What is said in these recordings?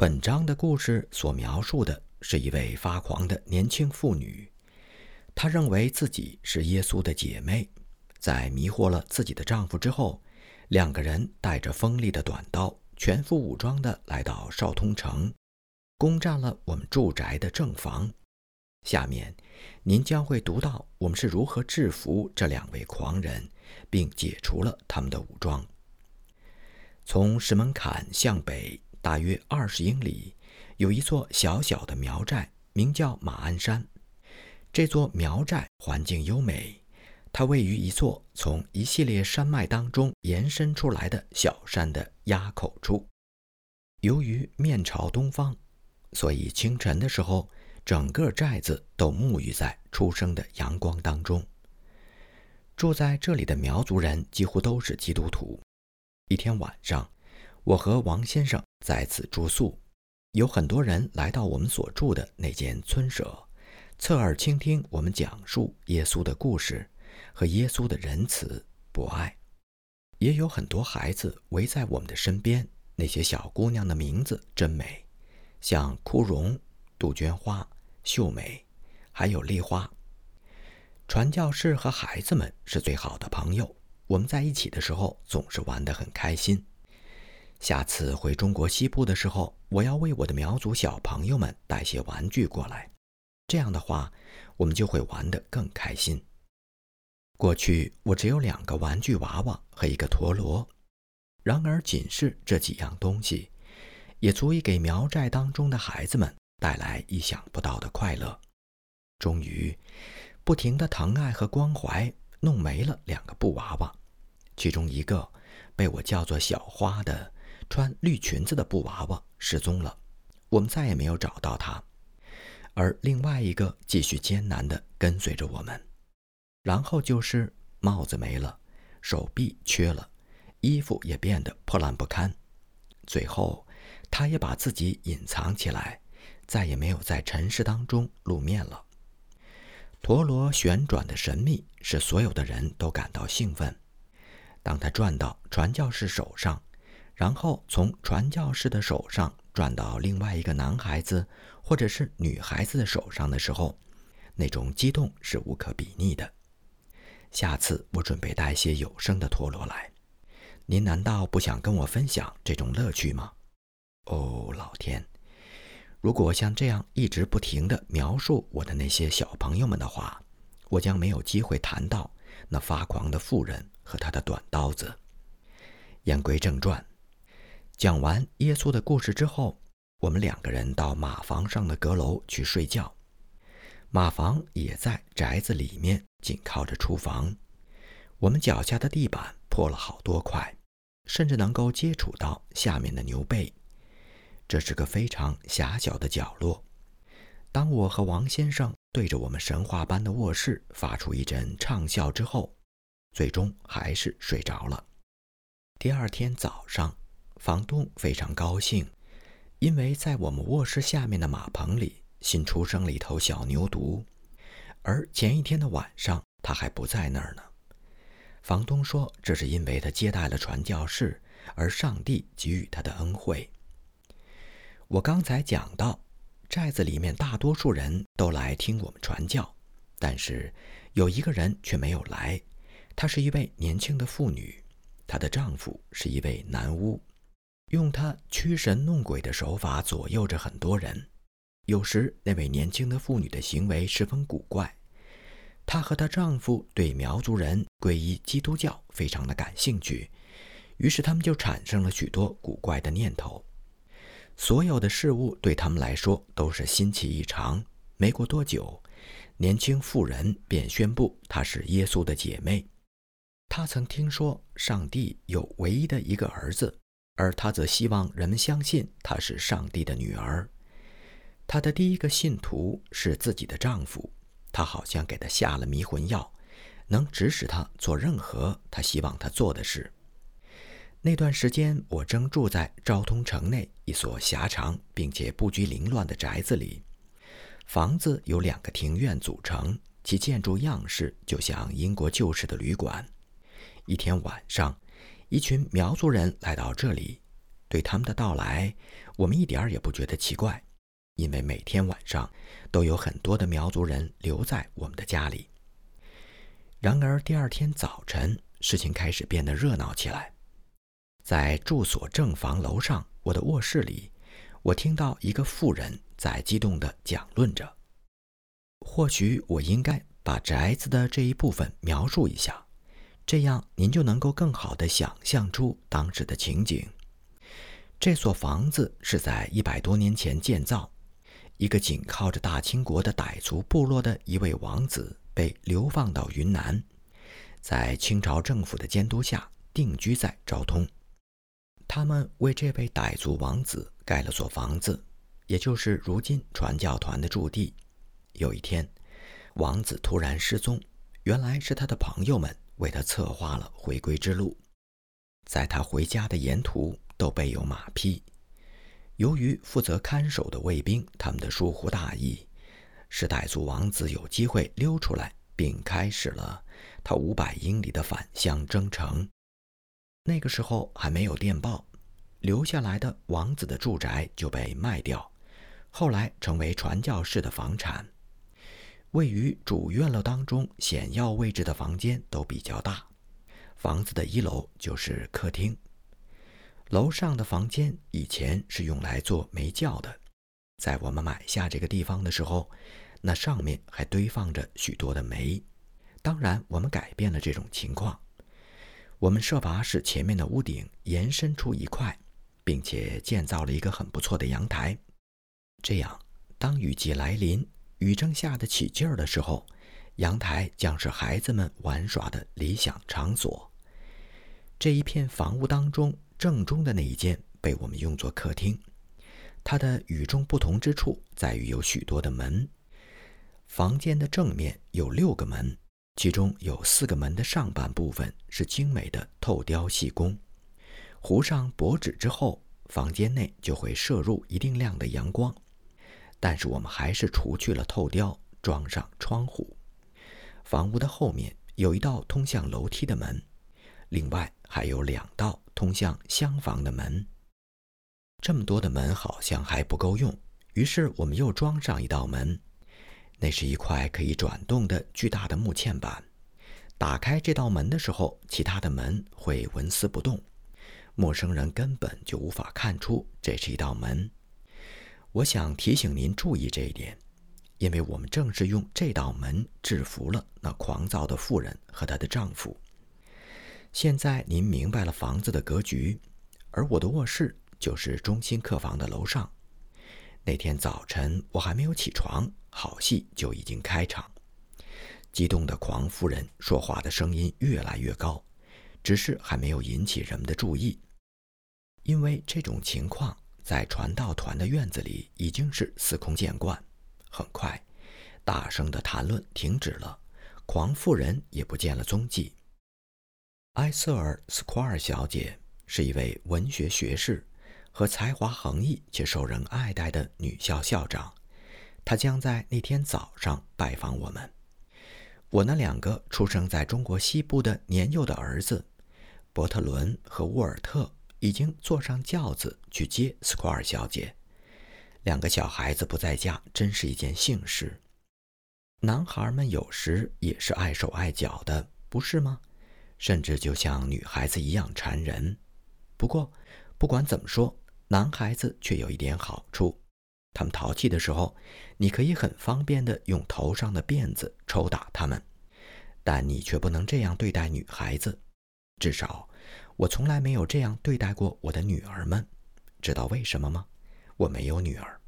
本章的故事所描述的是一位发狂的年轻妇女，她认为自己是耶稣的姐妹，在迷惑了自己的丈夫之后，两个人带着锋利的短刀，全副武装地来到少通城，攻占了我们住宅的正房。下面，您将会读到我们是如何制服这两位狂人，并解除了他们的武装。从石门坎向北。大约二十英里，有一座小小的苗寨，名叫马鞍山。这座苗寨环境优美，它位于一座从一系列山脉当中延伸出来的小山的垭口处。由于面朝东方，所以清晨的时候，整个寨子都沐浴在初升的阳光当中。住在这里的苗族人几乎都是基督徒。一天晚上。我和王先生在此住宿，有很多人来到我们所住的那间村舍，侧耳倾听我们讲述耶稣的故事和耶稣的仁慈博爱。也有很多孩子围在我们的身边，那些小姑娘的名字真美，像枯荣、杜鹃花、秀美，还有丽花。传教士和孩子们是最好的朋友，我们在一起的时候总是玩得很开心。下次回中国西部的时候，我要为我的苗族小朋友们带些玩具过来，这样的话，我们就会玩得更开心。过去我只有两个玩具娃娃和一个陀螺，然而仅是这几样东西，也足以给苗寨当中的孩子们带来意想不到的快乐。终于，不停的疼爱和关怀弄没了两个布娃娃，其中一个被我叫做小花的。穿绿裙子的布娃娃失踪了，我们再也没有找到它。而另外一个继续艰难地跟随着我们。然后就是帽子没了，手臂缺了，衣服也变得破烂不堪。最后，他也把自己隐藏起来，再也没有在尘世当中露面了。陀螺旋转的神秘使所有的人都感到兴奋。当他转到传教士手上。然后从传教士的手上转到另外一个男孩子或者是女孩子的手上的时候，那种激动是无可比拟的。下次我准备带些有声的陀螺来，您难道不想跟我分享这种乐趣吗？哦，老天！如果像这样一直不停地描述我的那些小朋友们的话，我将没有机会谈到那发狂的妇人和她的短刀子。言归正传。讲完耶稣的故事之后，我们两个人到马房上的阁楼去睡觉。马房也在宅子里面，紧靠着厨房。我们脚下的地板破了好多块，甚至能够接触到下面的牛背。这是个非常狭小的角落。当我和王先生对着我们神话般的卧室发出一阵畅笑之后，最终还是睡着了。第二天早上。房东非常高兴，因为在我们卧室下面的马棚里新出生了一头小牛犊，而前一天的晚上他还不在那儿呢。房东说，这是因为他接待了传教士，而上帝给予他的恩惠。我刚才讲到，寨子里面大多数人都来听我们传教，但是有一个人却没有来，她是一位年轻的妇女，她的丈夫是一位男巫。用他驱神弄鬼的手法左右着很多人。有时，那位年轻的妇女的行为十分古怪。她和她丈夫对苗族人皈依基督教非常的感兴趣，于是他们就产生了许多古怪的念头。所有的事物对他们来说都是新奇异常。没过多久，年轻妇人便宣布她是耶稣的姐妹。她曾听说上帝有唯一的一个儿子。而她则希望人们相信她是上帝的女儿。她的第一个信徒是自己的丈夫，他好像给她下了迷魂药，能指使她做任何她希望她做的事。那段时间，我正住在昭通城内一所狭长并且布局凌乱的宅子里，房子由两个庭院组成，其建筑样式就像英国旧式的旅馆。一天晚上。一群苗族人来到这里，对他们的到来，我们一点儿也不觉得奇怪，因为每天晚上都有很多的苗族人留在我们的家里。然而第二天早晨，事情开始变得热闹起来。在住所正房楼上，我的卧室里，我听到一个妇人在激动地讲论着。或许我应该把宅子的这一部分描述一下，这样您就能够更好地想象出当时的情景。这所房子是在一百多年前建造，一个紧靠着大清国的傣族部落的一位王子被流放到云南，在清朝政府的监督下定居在昭通。他们为这位傣族王子盖了所房子，也就是如今传教团的驻地。有一天，王子突然失踪，原来是他的朋友们为他策划了回归之路。在他回家的沿途都备有马匹。由于负责看守的卫兵他们的疏忽大意，使傣族王子有机会溜出来，并开始了他五百英里的返乡征程。那个时候还没有电报，留下来的王子的住宅就被卖掉，后来成为传教士的房产。位于主院落当中显要位置的房间都比较大，房子的一楼就是客厅。楼上的房间以前是用来做煤窖的，在我们买下这个地方的时候，那上面还堆放着许多的煤。当然，我们改变了这种情况。我们设法使前面的屋顶延伸出一块，并且建造了一个很不错的阳台。这样，当雨季来临，雨正下得起劲儿的时候，阳台将是孩子们玩耍的理想场所。这一片房屋当中，正中的那一间被我们用作客厅。它的与众不同之处在于有许多的门。房间的正面有六个门。其中有四个门的上半部分是精美的透雕细工，糊上薄纸之后，房间内就会射入一定量的阳光。但是我们还是除去了透雕，装上窗户。房屋的后面有一道通向楼梯的门，另外还有两道通向厢房的门。这么多的门好像还不够用，于是我们又装上一道门。那是一块可以转动的巨大的木嵌板。打开这道门的时候，其他的门会纹丝不动，陌生人根本就无法看出这是一道门。我想提醒您注意这一点，因为我们正是用这道门制服了那狂躁的妇人和她的丈夫。现在您明白了房子的格局，而我的卧室就是中心客房的楼上。那天早晨我还没有起床。好戏就已经开场，激动的狂夫人说话的声音越来越高，只是还没有引起人们的注意，因为这种情况在传道团的院子里已经是司空见惯。很快，大声的谈论停止了，狂妇人也不见了踪迹。埃瑟尔·斯库尔小姐是一位文学学士和才华横溢且受人爱戴的女校校长。她将在那天早上拜访我们。我那两个出生在中国西部的年幼的儿子，伯特伦和沃尔特，已经坐上轿子去接斯库尔小姐。两个小孩子不在家，真是一件幸事。男孩们有时也是碍手碍脚的，不是吗？甚至就像女孩子一样缠人。不过，不管怎么说，男孩子却有一点好处。他们淘气的时候，你可以很方便地用头上的辫子抽打他们，但你却不能这样对待女孩子。至少，我从来没有这样对待过我的女儿们。知道为什么吗？我没有女儿。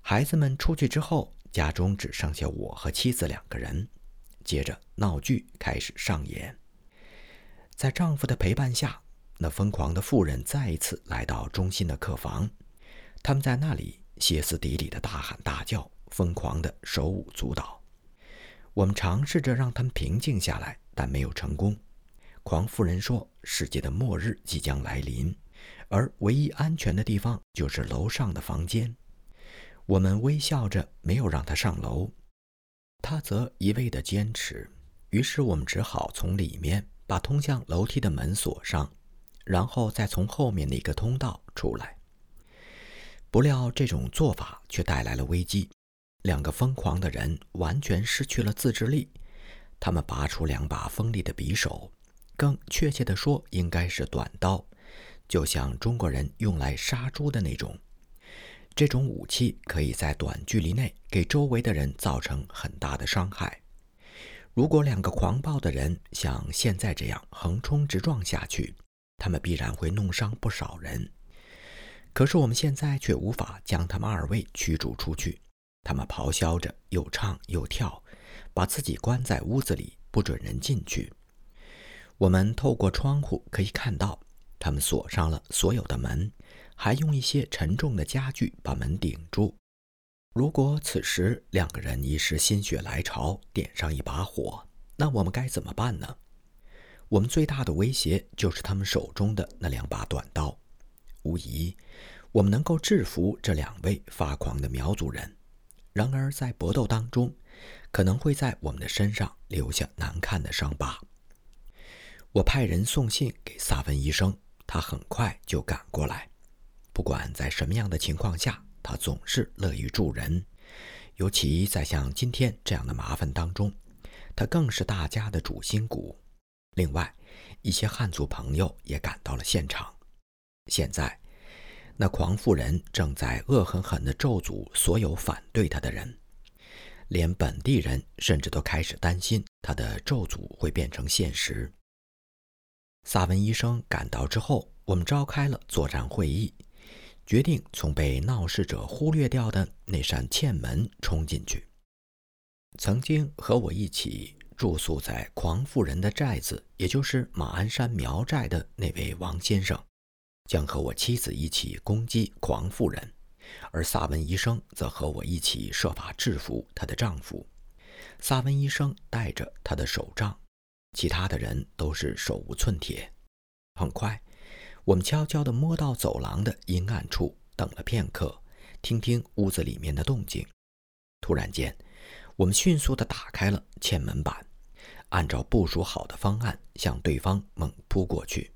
孩子们出去之后，家中只剩下我和妻子两个人。接着，闹剧开始上演。在丈夫的陪伴下，那疯狂的妇人再一次来到中心的客房。他们在那里。歇斯底里的大喊大叫，疯狂的手舞足蹈。我们尝试着让他们平静下来，但没有成功。狂妇人说：“世界的末日即将来临，而唯一安全的地方就是楼上的房间。”我们微笑着，没有让他上楼。他则一味的坚持。于是我们只好从里面把通向楼梯的门锁上。然后再从后面的一个通道出来。不料这种做法却带来了危机，两个疯狂的人完全失去了自制力。他们拔出两把锋利的匕首，更确切地说，应该是短刀，就像中国人用来杀猪的那种。这种武器可以在短距离内给周围的人造成很大的伤害。如果两个狂暴的人像现在这样横冲直撞下去，他们必然会弄伤不少人。可是我们现在却无法将他们二位驱逐出去。他们咆哮着，又唱又跳，把自己关在屋子里，不准人进去。我们透过窗户可以看到，他们锁上了所有的门，还用一些沉重的家具把门顶住。如果此时两个人一时心血来潮点上一把火，那我们该怎么办呢？我们最大的威胁就是他们手中的那两把短刀。无疑，我们能够制服这两位发狂的苗族人。然而，在搏斗当中，可能会在我们的身上留下难看的伤疤。我派人送信给萨文医生，他很快就赶过来。不管在什么样的情况下。他总是乐于助人，尤其在像今天这样的麻烦当中，他更是大家的主心骨。另外，一些汉族朋友也赶到了现场。现在，那狂妇人正在恶狠狠地咒诅所有反对他的人，连本地人甚至都开始担心他的咒诅会变成现实。萨文医生赶到之后，我们召开了作战会议。决定从被闹事者忽略掉的那扇嵌门冲进去。曾经和我一起住宿在狂妇人的寨子，也就是马鞍山苗寨的那位王先生，将和我妻子一起攻击狂妇人，而萨文医生则和我一起设法制服她的丈夫。萨文医生带着他的手杖，其他的人都是手无寸铁。很快。我们悄悄地摸到走廊的阴暗处，等了片刻，听听屋子里面的动静。突然间，我们迅速地打开了嵌门板，按照部署好的方案向对方猛扑过去。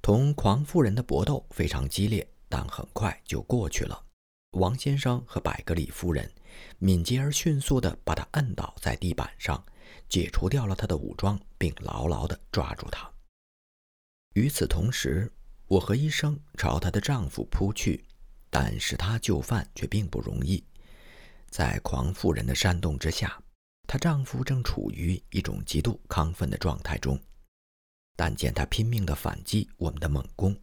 同狂妇人的搏斗非常激烈，但很快就过去了。王先生和百格里夫人敏捷而迅速地把他摁倒在地板上，解除掉了他的武装，并牢牢地抓住他。与此同时，我和医生朝她的丈夫扑去，但是她就范却并不容易。在狂妇人的煽动之下，她丈夫正处于一种极度亢奋的状态中。但见他拼命地反击我们的猛攻，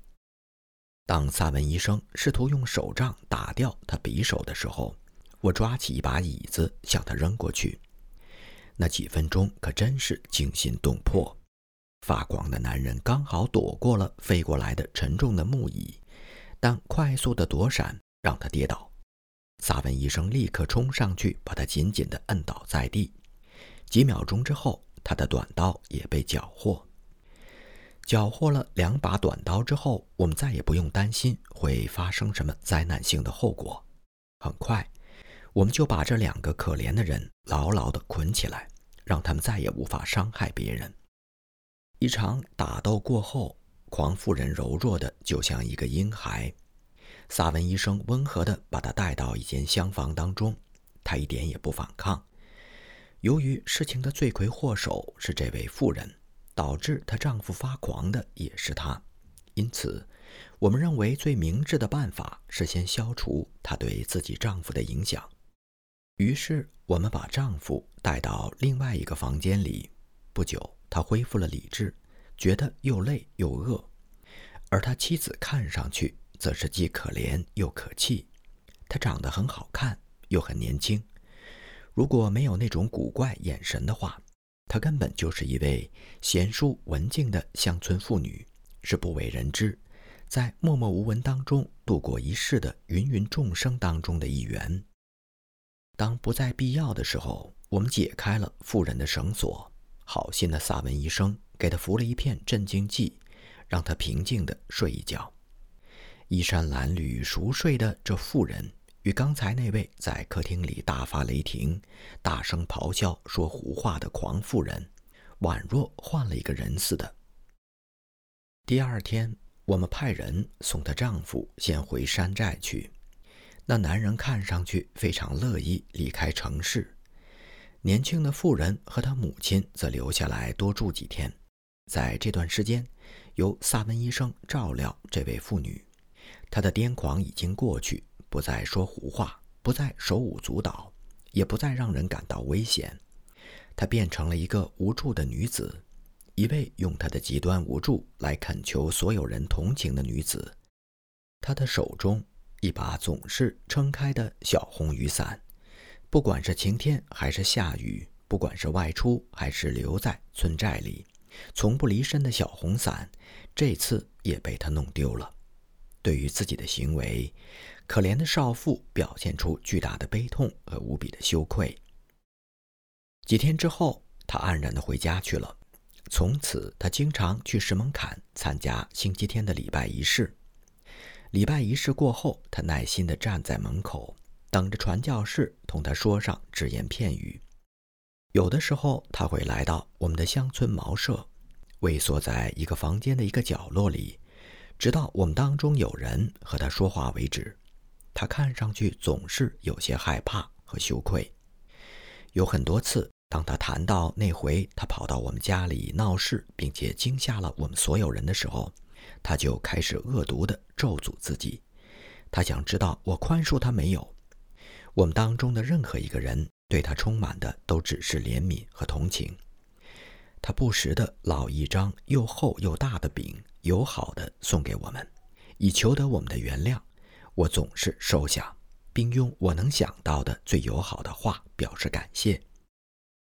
当萨文医生试图用手杖打掉他匕首的时候，我抓起一把椅子向他扔过去。那几分钟可真是惊心动魄。发光的男人刚好躲过了飞过来的沉重的木椅，但快速的躲闪让他跌倒。萨文医生立刻冲上去，把他紧紧地摁倒在地。几秒钟之后，他的短刀也被缴获。缴获了两把短刀之后，我们再也不用担心会发生什么灾难性的后果。很快，我们就把这两个可怜的人牢牢地捆起来，让他们再也无法伤害别人。一场打斗过后，狂妇人柔弱的就像一个婴孩。萨文医生温和地把她带到一间厢房当中，她一点也不反抗。由于事情的罪魁祸首是这位妇人，导致她丈夫发狂的也是她，因此，我们认为最明智的办法是先消除她对自己丈夫的影响。于是，我们把丈夫带到另外一个房间里。不久。他恢复了理智，觉得又累又饿，而他妻子看上去则是既可怜又可气。她长得很好看，又很年轻。如果没有那种古怪眼神的话，她根本就是一位贤淑文静的乡村妇女，是不为人知，在默默无闻当中度过一世的芸芸众生当中的一员。当不再必要的时候，我们解开了妇人的绳索。好心的萨文医生给他服了一片镇静剂，让他平静地睡一觉。衣衫褴褛、熟睡的这妇人，与刚才那位在客厅里大发雷霆、大声咆哮、说胡话的狂妇人，宛若换了一个人似的。第二天，我们派人送她丈夫先回山寨去。那男人看上去非常乐意离开城市。年轻的妇人和她母亲则留下来多住几天。在这段时间，由萨文医生照料这位妇女。她的癫狂已经过去，不再说胡话，不再手舞足蹈，也不再让人感到危险。她变成了一个无助的女子，一位用她的极端无助来恳求所有人同情的女子。她的手中一把总是撑开的小红雨伞，不管是晴天还是下雨，不管是外出还是留在村寨里，从不离身的小红伞，这次也被他弄丢了。对于自己的行为，可怜的少妇表现出巨大的悲痛和无比的羞愧。几天之后，他黯然的回家去了。从此，他经常去石门坎参加星期天的礼拜仪式。礼拜仪式过后，他耐心地站在门口，等着传教士同他说上只言片语。有的时候，他会来到我们的乡村茅舍，畏缩在一个房间的一个角落里。直到我们当中有人和他说话为止，他看上去总是有些害怕和羞愧。有很多次，当他谈到那回他跑到我们家里闹事，并且惊吓了我们所有人的时候，他就开始恶毒地咒诅自己。他想知道我宽恕他没有。我们当中的任何一个人对他充满的都只是怜悯和同情。他不时地烙一张又厚又大的饼。友好的送给我们，以求得我们的原谅。我总是收下，并用我能想到的最友好的话表示感谢。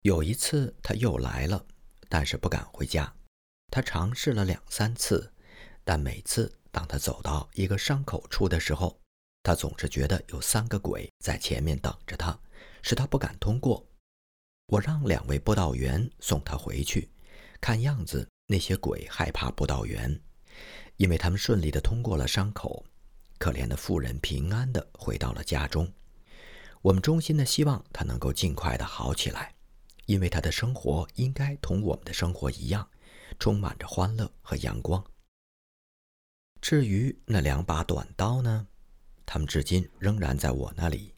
有一次他又来了，但是不敢回家。他尝试了两三次，但每次当他走到一个伤口处的时候，他总是觉得有三个鬼在前面等着他，使他不敢通过。我让两位播道员送他回去，看样子。那些鬼害怕布道员，因为他们顺利地通过了伤口。可怜的妇人平安地回到了家中。我们衷心的希望他能够尽快地好起来，因为他的生活应该同我们的生活一样，充满着欢乐和阳光。至于那两把短刀呢？它们至今仍然在我那里。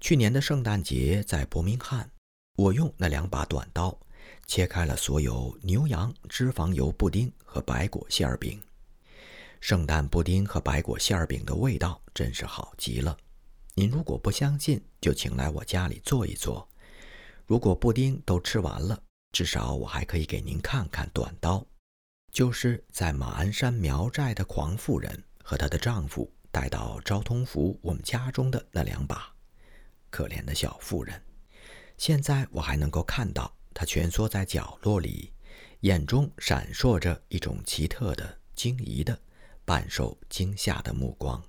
去年的圣诞节在伯明翰，我用那两把短刀。切开了所有牛羊脂肪油布丁和白果馅儿饼。圣诞布丁和白果馅儿饼的味道真是好极了。您如果不相信，就请来我家里坐一坐。如果布丁都吃完了，至少我还可以给您看看短刀，就是在马鞍山苗寨的狂妇人和她的丈夫带到昭通府我们家中的那两把。可怜的小妇人，现在我还能够看到。她蜷缩在角落里，眼中闪烁着一种奇特的、惊疑的、半受惊吓的目光。